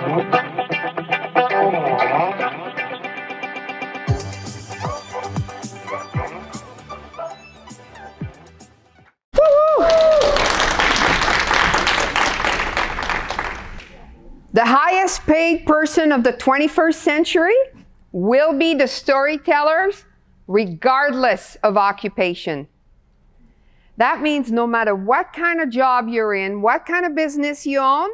The highest paid person of the 21st century will be the storytellers, regardless of occupation. That means no matter what kind of job you're in, what kind of business you own,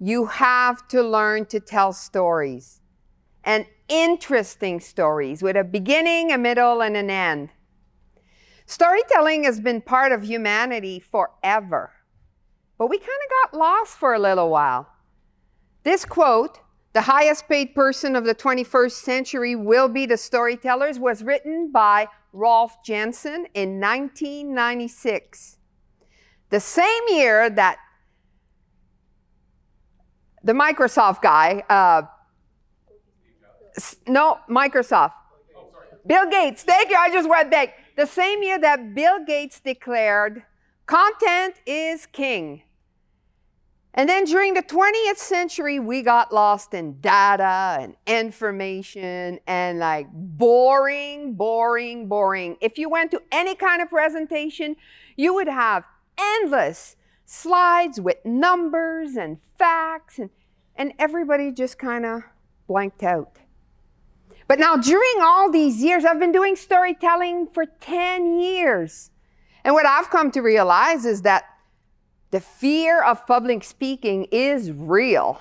you have to learn to tell stories and interesting stories with a beginning, a middle, and an end. Storytelling has been part of humanity forever, but we kind of got lost for a little while. This quote, the highest paid person of the 21st century will be the storytellers, was written by Rolf Jensen in 1996. The same year that the Microsoft guy, uh, no, Microsoft, Bill Gates, thank you, I just went back. The same year that Bill Gates declared, content is king. And then during the 20th century, we got lost in data and information and like boring, boring, boring. If you went to any kind of presentation, you would have endless slides with numbers and facts, and, and everybody just kind of blanked out. But now, during all these years, I've been doing storytelling for 10 years. And what I've come to realize is that the fear of public speaking is real.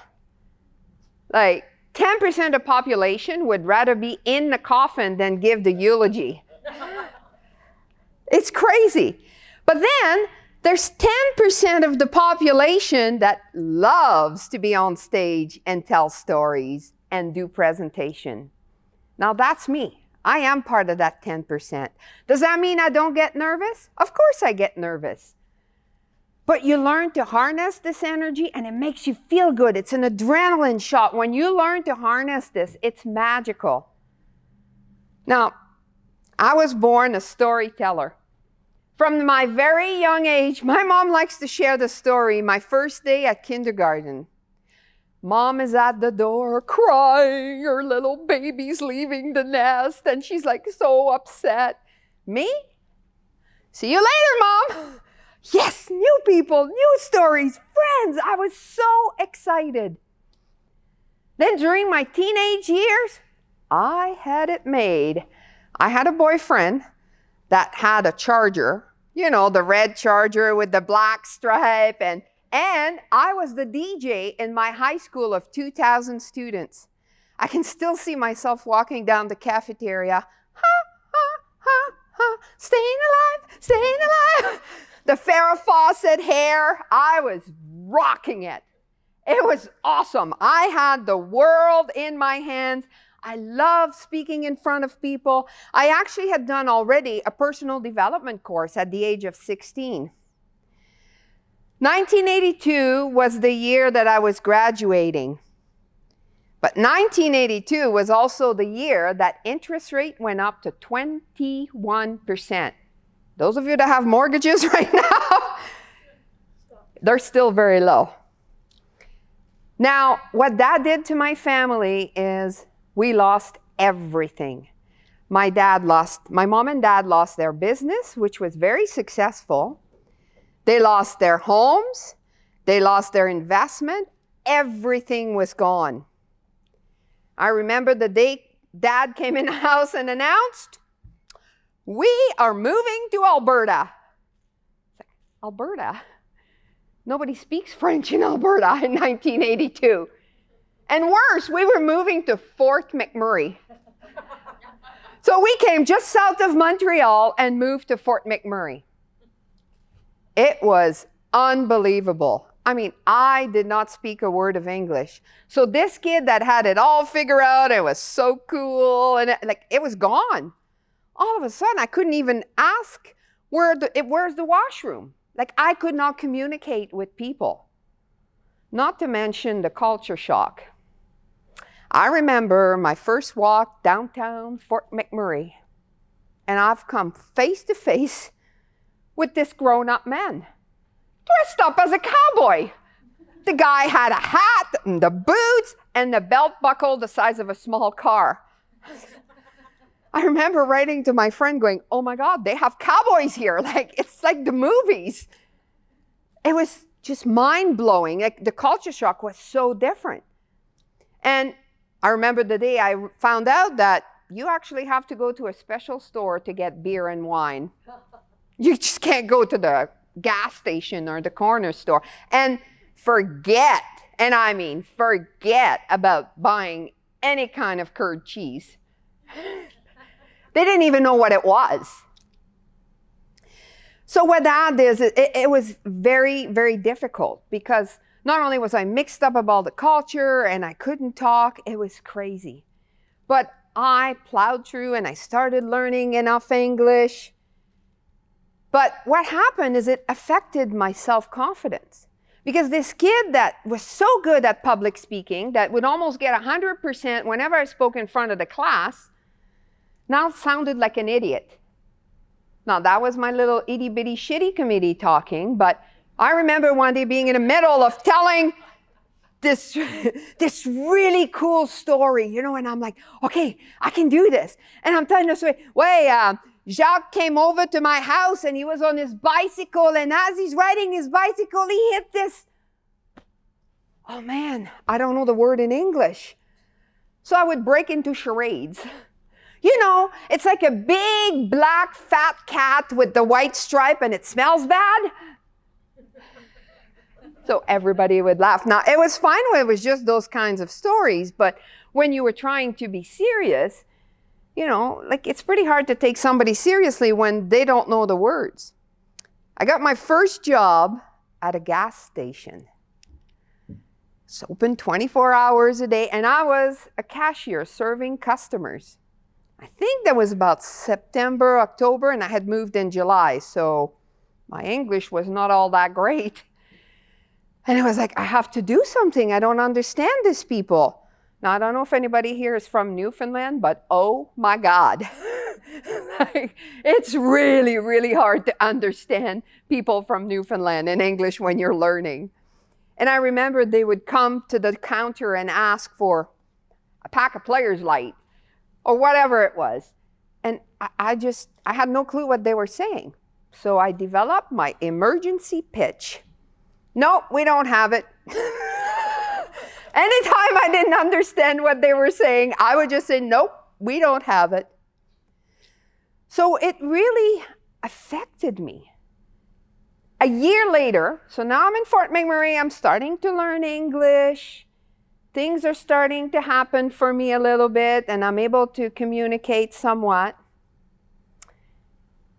Like 10% of population would rather be in the coffin than give the eulogy. it's crazy. But then there's 10% of the population that loves to be on stage and tell stories and do presentation. Now that's me. I am part of that 10%. Does that mean I don't get nervous? Of course I get nervous. But you learn to harness this energy and it makes you feel good. It's an adrenaline shot. When you learn to harness this, it's magical. Now, I was born a storyteller. From my very young age, my mom likes to share the story my first day at kindergarten. Mom is at the door crying, her little baby's leaving the nest, and she's like so upset. Me? See you later, Mom. Yes, new people, new stories, friends. I was so excited. Then during my teenage years, I had it made. I had a boyfriend that had a charger, you know, the red charger with the black stripe and and I was the DJ in my high school of 2000 students. I can still see myself walking down the cafeteria. Ha ha ha ha, staying alive, staying alive the Farrah Fawcett hair. I was rocking it. It was awesome. I had the world in my hands. I love speaking in front of people. I actually had done already a personal development course at the age of 16. 1982 was the year that I was graduating. But 1982 was also the year that interest rate went up to 21%. Those of you that have mortgages right now, they're still very low. Now, what that did to my family is we lost everything. My dad lost, my mom and dad lost their business, which was very successful. They lost their homes, they lost their investment, everything was gone. I remember the day dad came in the house and announced, we are moving to Alberta. Alberta? Nobody speaks French in Alberta in 1982. And worse, we were moving to Fort McMurray. so we came just south of Montreal and moved to Fort McMurray. It was unbelievable. I mean, I did not speak a word of English. So this kid that had it all figured out, it was so cool, and it, like it was gone. All of a sudden, I couldn't even ask where the it, where's the washroom. Like I could not communicate with people. Not to mention the culture shock. I remember my first walk downtown Fort McMurray, and I've come face to face with this grown up man dressed up as a cowboy. The guy had a hat and the boots and the belt buckle the size of a small car. I remember writing to my friend going, Oh my God, they have cowboys here. Like, it's like the movies. It was just mind blowing. Like, the culture shock was so different. And I remember the day I found out that you actually have to go to a special store to get beer and wine. You just can't go to the gas station or the corner store and forget, and I mean forget about buying any kind of curd cheese. they didn't even know what it was. So, what that is, it, it was very, very difficult because not only was I mixed up about the culture and I couldn't talk, it was crazy. But I plowed through and I started learning enough English but what happened is it affected my self confidence. Because this kid that was so good at public speaking, that would almost get 100% whenever I spoke in front of the class, now sounded like an idiot. Now, that was my little itty bitty shitty committee talking, but I remember one day being in the middle of telling this, this really cool story, you know, and I'm like, okay, I can do this. And I'm telling this way, way, uh, Jacques came over to my house and he was on his bicycle. And as he's riding his bicycle, he hit this. Oh man, I don't know the word in English. So I would break into charades. You know, it's like a big black fat cat with the white stripe and it smells bad. So everybody would laugh. Now, it was fine when it was just those kinds of stories, but when you were trying to be serious, you know, like it's pretty hard to take somebody seriously when they don't know the words. I got my first job at a gas station. It's open 24 hours a day, and I was a cashier serving customers. I think that was about September, October, and I had moved in July, so my English was not all that great. And I was like, I have to do something. I don't understand these people. Now, I don't know if anybody here is from Newfoundland, but oh my God. like, it's really, really hard to understand people from Newfoundland in English when you're learning. And I remember they would come to the counter and ask for a pack of Players Light or whatever it was. And I, I just, I had no clue what they were saying. So I developed my emergency pitch. Nope, we don't have it. Anytime I didn't understand what they were saying, I would just say, nope, we don't have it. So it really affected me. A year later, so now I'm in Fort McMurray, I'm starting to learn English. Things are starting to happen for me a little bit, and I'm able to communicate somewhat.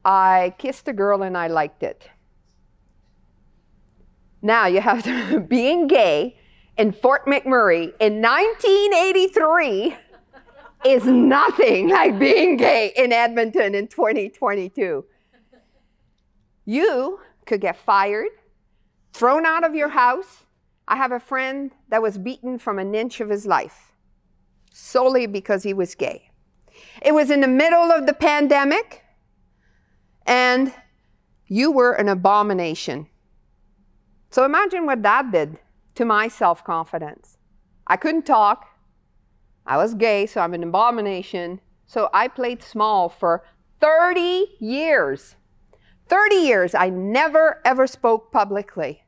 I kissed a girl and I liked it. Now you have to, being gay, in Fort McMurray in 1983 is nothing like being gay in Edmonton in 2022. You could get fired, thrown out of your house. I have a friend that was beaten from an inch of his life solely because he was gay. It was in the middle of the pandemic, and you were an abomination. So imagine what that did to my self confidence. I couldn't talk. I was gay, so I'm an abomination. So I played small for 30 years. 30 years, I never ever spoke publicly.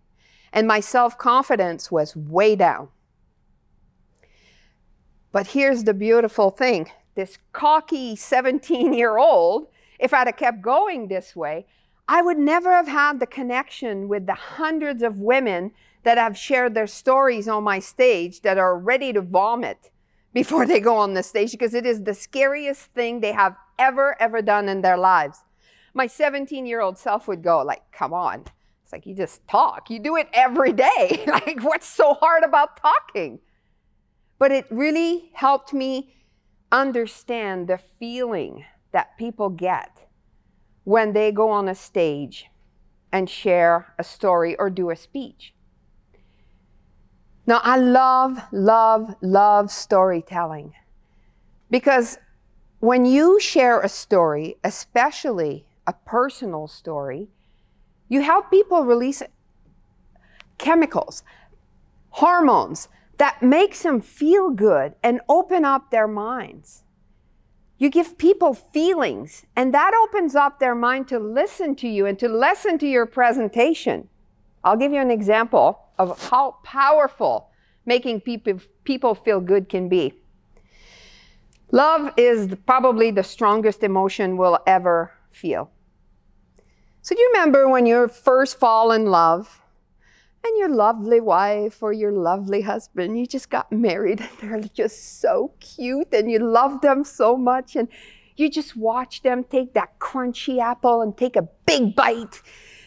And my self confidence was way down. But here's the beautiful thing this cocky 17 year old, if I'd have kept going this way, I would never have had the connection with the hundreds of women that have shared their stories on my stage that are ready to vomit before they go on the stage because it is the scariest thing they have ever, ever done in their lives. My 17 year old self would go, like, come on, It's like you just talk. You do it every day. like, what's so hard about talking? But it really helped me understand the feeling that people get when they go on a stage and share a story or do a speech. Now, I love, love, love storytelling because when you share a story, especially a personal story, you help people release chemicals, hormones that makes them feel good and open up their minds. You give people feelings, and that opens up their mind to listen to you and to listen to your presentation. I'll give you an example of how powerful making people, people feel good can be. Love is probably the strongest emotion we'll ever feel. So, do you remember when you first fall in love and your lovely wife or your lovely husband, you just got married and they're just so cute and you love them so much and you just watch them take that crunchy apple and take a big bite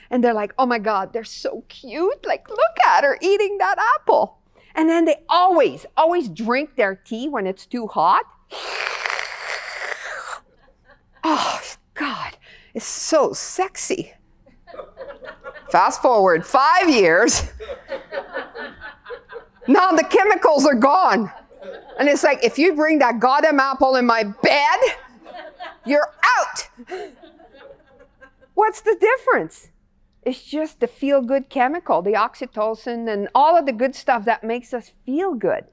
and they're like, oh my God, they're so cute. Like, look at her eating that apple. And then they always, always drink their tea when it's too hot. Oh, God, it's so sexy. Fast forward five years. Now the chemicals are gone. And it's like, if you bring that goddamn apple in my bed, you're out. What's the difference? It's just the feel good chemical, the oxytocin, and all of the good stuff that makes us feel good.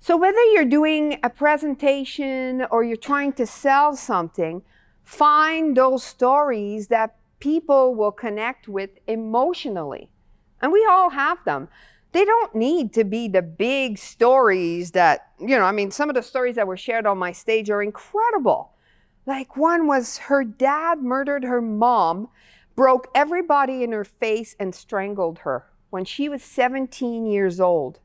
So, whether you're doing a presentation or you're trying to sell something, find those stories that people will connect with emotionally. And we all have them. They don't need to be the big stories that, you know, I mean, some of the stories that were shared on my stage are incredible. Like one was her dad murdered her mom, broke everybody in her face, and strangled her when she was 17 years old.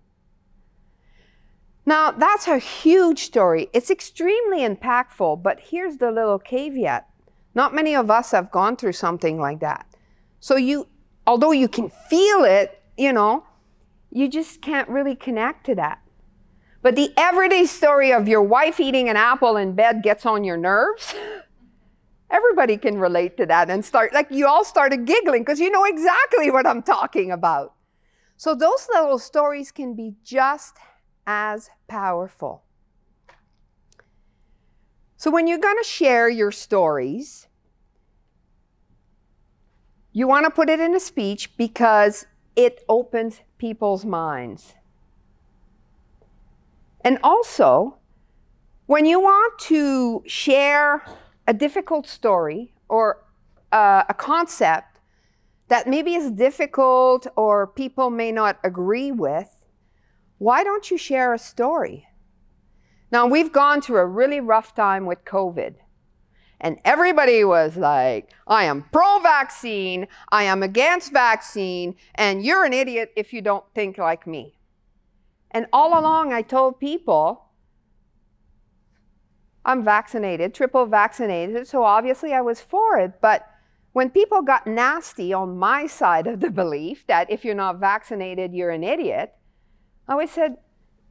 Now, that's a huge story. It's extremely impactful, but here's the little caveat not many of us have gone through something like that. So you, although you can feel it, you know, you just can't really connect to that. But the everyday story of your wife eating an apple in bed gets on your nerves. Everybody can relate to that and start, like you all started giggling because you know exactly what I'm talking about. So those little stories can be just as powerful. So when you're going to share your stories, you want to put it in a speech because it opens people's minds. And also, when you want to share a difficult story or uh, a concept that maybe is difficult or people may not agree with, why don't you share a story? Now, we've gone through a really rough time with COVID. And everybody was like, I am pro vaccine, I am against vaccine, and you're an idiot if you don't think like me. And all along, I told people, I'm vaccinated, triple vaccinated, so obviously I was for it. But when people got nasty on my side of the belief that if you're not vaccinated, you're an idiot, I always said,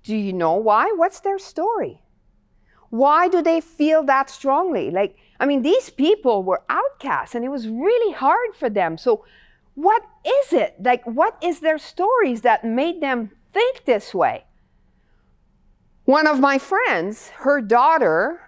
Do you know why? What's their story? Why do they feel that strongly? Like, I mean, these people were outcasts and it was really hard for them. So, what is it? Like, what is their stories that made them think this way? One of my friends, her daughter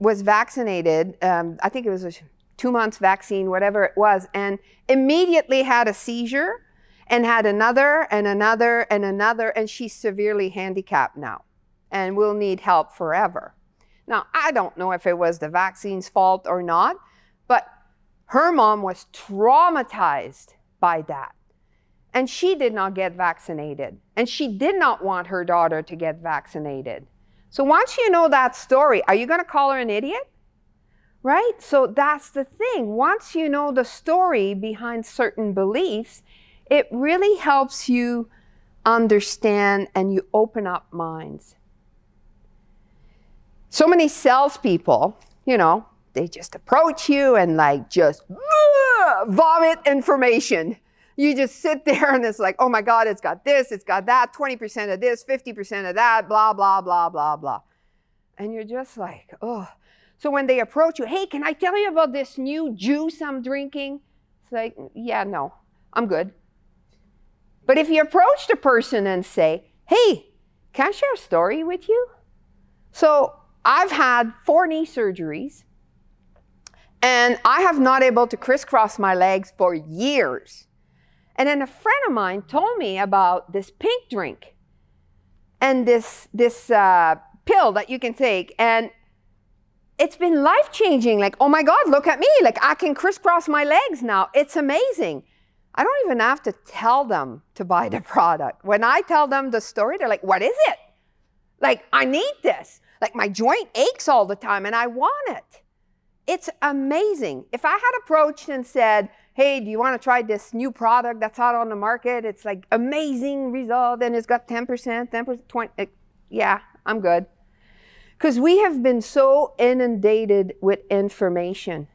was vaccinated. Um, I think it was a two months vaccine, whatever it was, and immediately had a seizure and had another and another and another, and she's severely handicapped now and will need help forever. Now, I don't know if it was the vaccine's fault or not, but her mom was traumatized by that. And she did not get vaccinated. And she did not want her daughter to get vaccinated. So once you know that story, are you going to call her an idiot? Right? So that's the thing. Once you know the story behind certain beliefs, it really helps you understand and you open up minds. So many salespeople, you know, they just approach you and like just vomit information. You just sit there and it's like, oh my God, it's got this, it's got that, 20% of this, 50% of that, blah, blah, blah, blah, blah. And you're just like, oh. So when they approach you, hey, can I tell you about this new juice I'm drinking? It's like, yeah, no, I'm good. But if you approach the person and say, hey, can I share a story with you? So I've had four knee surgeries and I have not able to crisscross my legs for years. And then a friend of mine told me about this pink drink and this this uh, pill that you can take, and it's been life changing. Like, oh my God, look at me! Like I can crisscross my legs now. It's amazing. I don't even have to tell them to buy the product. When I tell them the story, they're like, "What is it?" Like, I need this. Like my joint aches all the time, and I want it. It's amazing. If I had approached and said, hey, do you want to try this new product that's out on the market? It's like amazing result and it's got 10%, 10%, 20, yeah, I'm good. Because we have been so inundated with information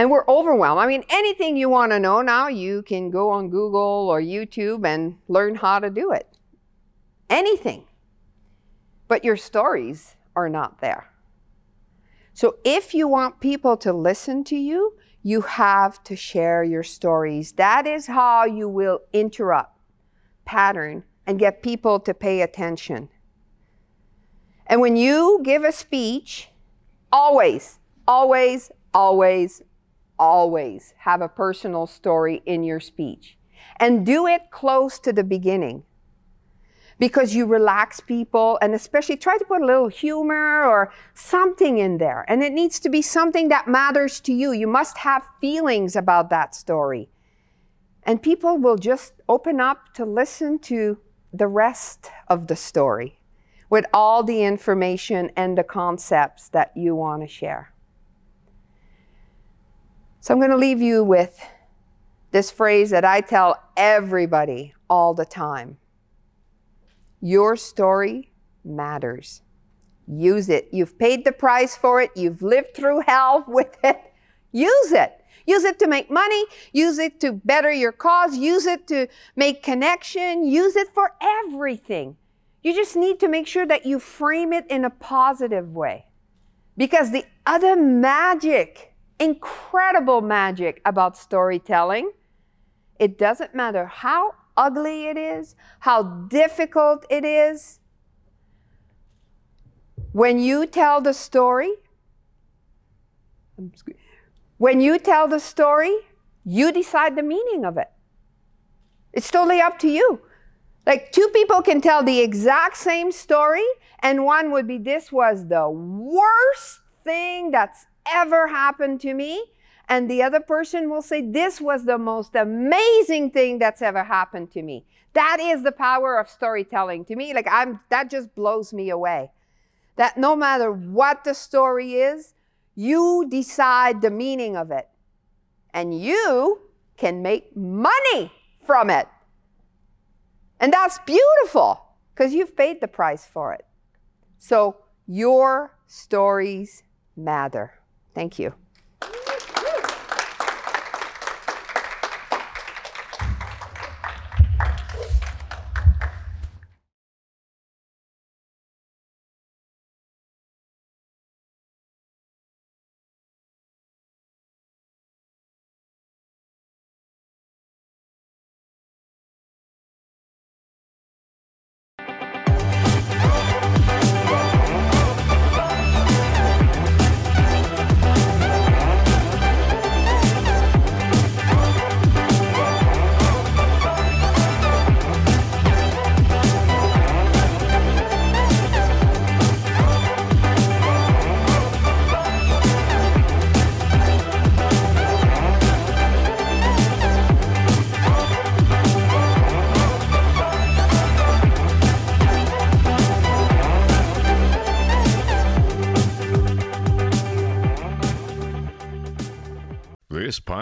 and we're overwhelmed. I mean, anything you want to know now, you can go on Google or YouTube and learn how to do it. Anything. But your stories are not there. So if you want people to listen to you, you have to share your stories. That is how you will interrupt pattern and get people to pay attention. And when you give a speech, always, always, always, always have a personal story in your speech. And do it close to the beginning because you relax people and especially try to put a little humor or something in there. And it needs to be something that matters to you. You must have feelings about that story. And people will just open up to listen to the rest of the story with all the information and the concepts that you want to share. So I'm going to leave you with this phrase that I tell everybody all the time. Your story matters. Use it. You've paid the price for it. You've lived through hell with it. Use it. Use it to make money. Use it to better your cause. Use it to make connection. Use it for everything. You just need to make sure that you frame it in a positive way. Because the other magic, incredible magic about storytelling, it doesn't matter how ugly it is, how difficult it is. When you tell the story, when you tell the story, you decide the meaning of it. It's totally up to you. Like two people can tell the exact same story, and one would be, This was the worst thing that's ever happened to me and the other person will say, This was the most amazing thing that's ever happened to me. That is the power of storytelling. To me, like I'm that just blows me away. That no matter what the story is, you decide the meaning of it. And you can make money from it. And that's beautiful because you've paid the price for it. So your stories matter. Thank you.